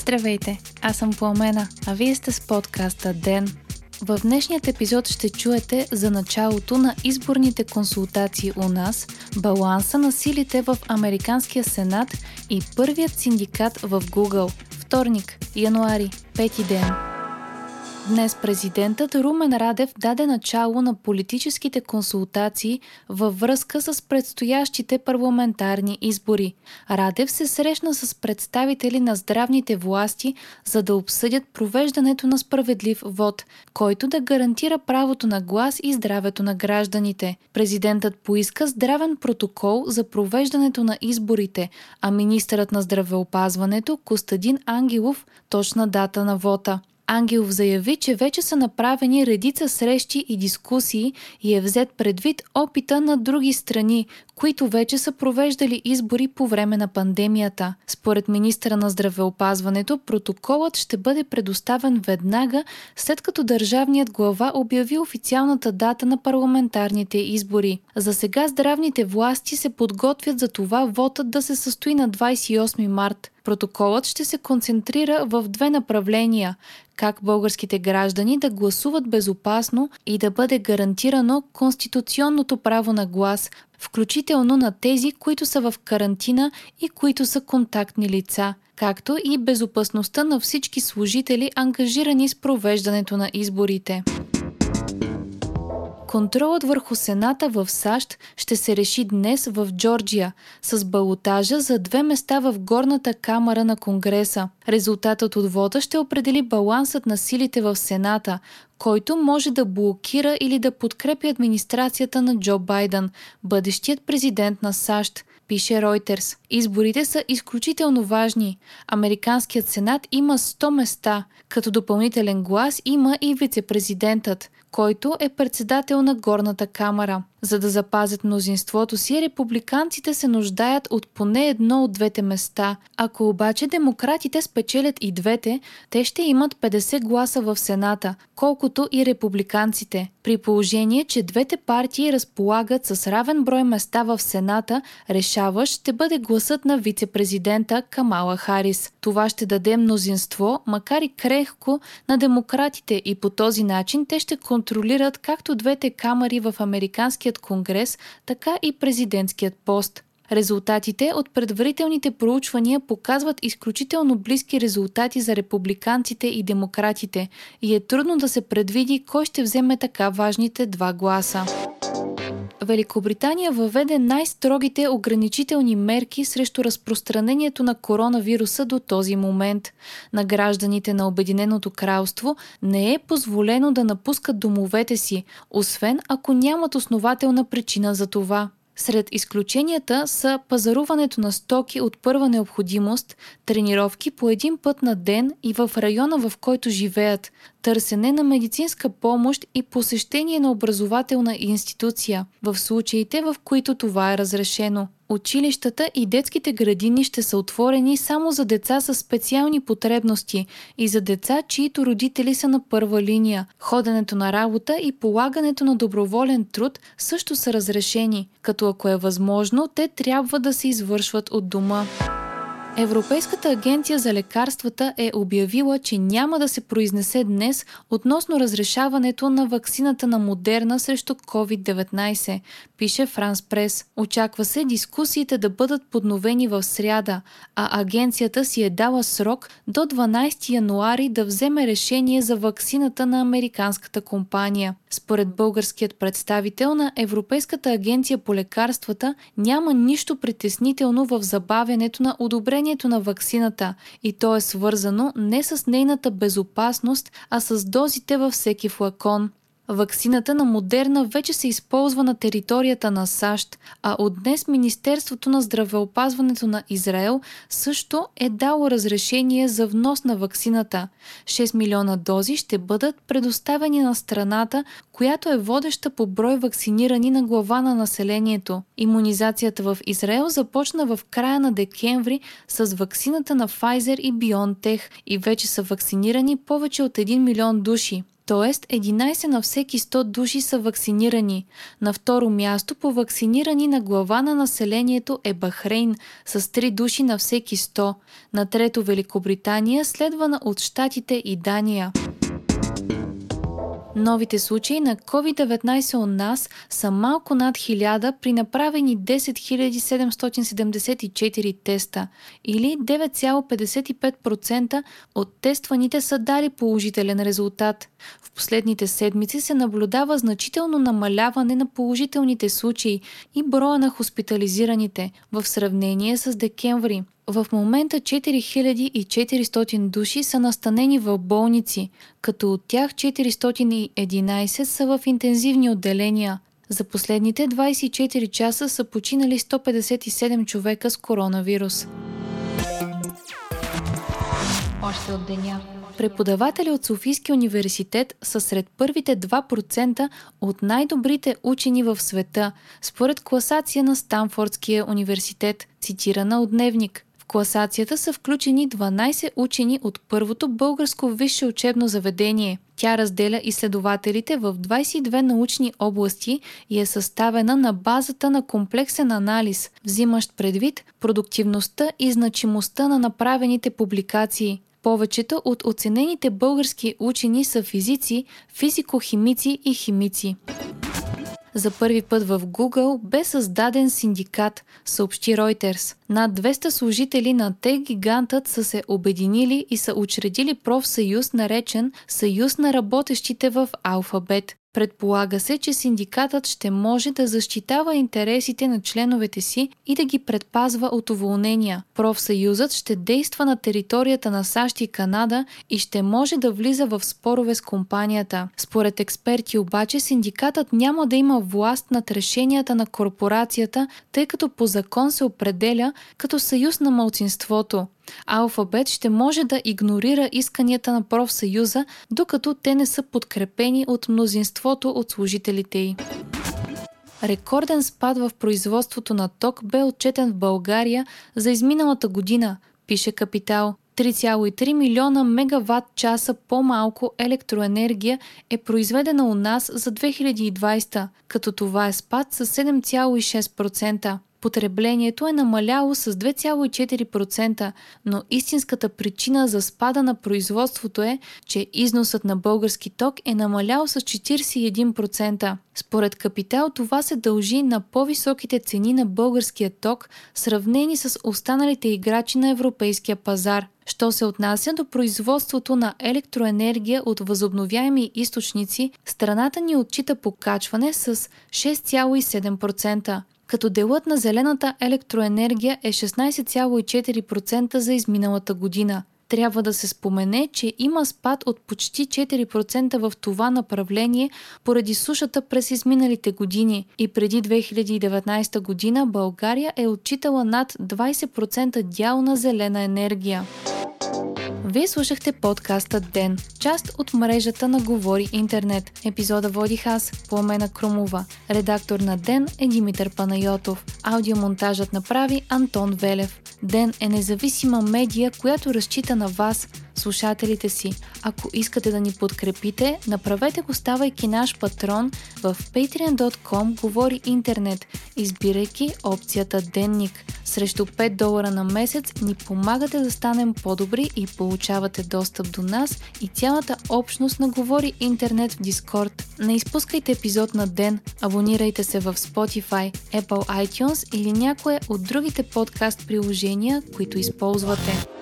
Здравейте, аз съм Пламена, а вие сте с подкаста ДЕН. В днешният епизод ще чуете за началото на изборните консултации у нас, баланса на силите в Американския сенат и първият синдикат в Google. Вторник, януари, пети ден. Днес президентът Румен Радев даде начало на политическите консултации във връзка с предстоящите парламентарни избори. Радев се срещна с представители на здравните власти, за да обсъдят провеждането на справедлив вод, който да гарантира правото на глас и здравето на гражданите. Президентът поиска здравен протокол за провеждането на изборите, а министърът на здравеопазването Костадин Ангелов точна дата на вота. Ангелов заяви, че вече са направени редица срещи и дискусии и е взет предвид опита на други страни, които вече са провеждали избори по време на пандемията. Според министра на здравеопазването, протоколът ще бъде предоставен веднага, след като държавният глава обяви официалната дата на парламентарните избори. За сега здравните власти се подготвят за това вотът да се състои на 28 март. Протоколът ще се концентрира в две направления как българските граждани да гласуват безопасно и да бъде гарантирано конституционното право на глас, включително на тези, които са в карантина и които са контактни лица, както и безопасността на всички служители, ангажирани с провеждането на изборите. Контролът върху Сената в САЩ ще се реши днес в Джорджия с балотажа за две места в горната камера на Конгреса. Резултатът от вода ще определи балансът на силите в Сената, който може да блокира или да подкрепи администрацията на Джо Байден, бъдещият президент на САЩ пише Reuters. Изборите са изключително важни. Американският сенат има 100 места, като допълнителен глас има и вице-президентът който е председател на горната камера. За да запазят мнозинството си, републиканците се нуждаят от поне едно от двете места. Ако обаче демократите спечелят и двете, те ще имат 50 гласа в Сената, колкото и републиканците. При положение, че двете партии разполагат с равен брой места в Сената, решаващ ще бъде гласът на вице-президента Камала Харис. Това ще даде мнозинство, макар и крехко, на демократите и по този начин те ще контролират както двете камери в Американския президентският конгрес, така и президентският пост. Резултатите от предварителните проучвания показват изключително близки резултати за републиканците и демократите и е трудно да се предвиди кой ще вземе така важните два гласа. Великобритания въведе най-строгите ограничителни мерки срещу разпространението на коронавируса до този момент. На гражданите на Обединеното кралство не е позволено да напускат домовете си, освен ако нямат основателна причина за това. Сред изключенията са пазаруването на стоки от първа необходимост, тренировки по един път на ден и в района, в който живеят, търсене на медицинска помощ и посещение на образователна институция, в случаите в които това е разрешено. Училищата и детските градини ще са отворени само за деца с специални потребности и за деца, чието родители са на първа линия. Ходенето на работа и полагането на доброволен труд също са разрешени, като ако е възможно, те трябва да се извършват от дома. Европейската агенция за лекарствата е обявила, че няма да се произнесе днес относно разрешаването на ваксината на Модерна срещу COVID-19, пише Франс Прес. Очаква се дискусиите да бъдат подновени в сряда, а агенцията си е дала срок до 12 януари да вземе решение за ваксината на американската компания. Според българският представител на Европейската агенция по лекарствата няма нищо притеснително в забавянето на одобрението на ваксината и то е свързано не с нейната безопасност, а с дозите във всеки флакон. Ваксината на Модерна вече се използва на територията на САЩ, а от днес Министерството на здравеопазването на Израел също е дало разрешение за внос на ваксината. 6 милиона дози ще бъдат предоставени на страната, която е водеща по брой вакцинирани на глава на населението. Имунизацията в Израел започна в края на декември с ваксината на Pfizer и BioNTech и вече са вакцинирани повече от 1 милион души. Тоест 11 на всеки 100 души са вакцинирани. На второ място по вакцинирани на глава на населението е Бахрейн с 3 души на всеки 100. На трето Великобритания, следвана от Штатите и Дания. Новите случаи на COVID-19 у нас са малко над 1000 при направени 10 774 теста или 9,55% от тестваните са дали положителен резултат. В последните седмици се наблюдава значително намаляване на положителните случаи и броя на хоспитализираните в сравнение с декември. В момента 4400 души са настанени в болници, като от тях 411 са в интензивни отделения. За последните 24 часа са починали 157 човека с коронавирус. Още от деня. Преподаватели от Софийския университет са сред първите 2% от най-добрите учени в света, според класация на Станфордския университет, цитирана от Дневник класацията са включени 12 учени от първото българско висше учебно заведение. Тя разделя изследователите в 22 научни области и е съставена на базата на комплексен анализ, взимащ предвид продуктивността и значимостта на направените публикации. Повечето от оценените български учени са физици, физико-химици и химици. За първи път в Google бе създаден синдикат, съобщи Reuters. Над 200 служители на тех гигантът са се обединили и са учредили профсъюз, наречен Съюз на работещите в Алфабет. Предполага се, че синдикатът ще може да защитава интересите на членовете си и да ги предпазва от уволнения. Профсъюзът ще действа на територията на САЩ и Канада и ще може да влиза в спорове с компанията. Според експерти обаче синдикатът няма да има власт над решенията на корпорацията, тъй като по закон се определя като съюз на малцинството. Алфабет ще може да игнорира исканията на профсъюза, докато те не са подкрепени от мнозинството от служителите й. Рекорден спад в производството на ток бе отчетен в България за изминалата година, пише Капитал. 3,3 милиона мегаватт часа по-малко електроенергия е произведена у нас за 2020, като това е спад с 7,6% потреблението е намаляло с 2,4%, но истинската причина за спада на производството е, че износът на български ток е намалял с 41%. Според Капитал това се дължи на по-високите цени на българския ток, сравнени с останалите играчи на европейския пазар. Що се отнася до производството на електроенергия от възобновяеми източници, страната ни отчита покачване с 6,7% като делът на зелената електроенергия е 16,4% за изминалата година. Трябва да се спомене, че има спад от почти 4% в това направление поради сушата през изминалите години и преди 2019 година България е отчитала над 20% дял на зелена енергия. Вие слушахте подкаста Ден, част от мрежата на Говори Интернет. Епизода водих аз, Пламена Крумова. Редактор на Ден е Димитър Панайотов. Аудиомонтажът направи Антон Велев. Ден е независима медия, която разчита на вас, слушателите си. Ако искате да ни подкрепите, направете го ставайки наш патрон в patreon.com говори интернет, избирайки опцията Денник. Срещу 5 долара на месец ни помагате да станем по-добри и получавате достъп до нас и цялата общност на Говори Интернет в Дискорд. Не изпускайте епизод на ден, абонирайте се в Spotify, Apple iTunes или някое от другите подкаст приложения, които използвате.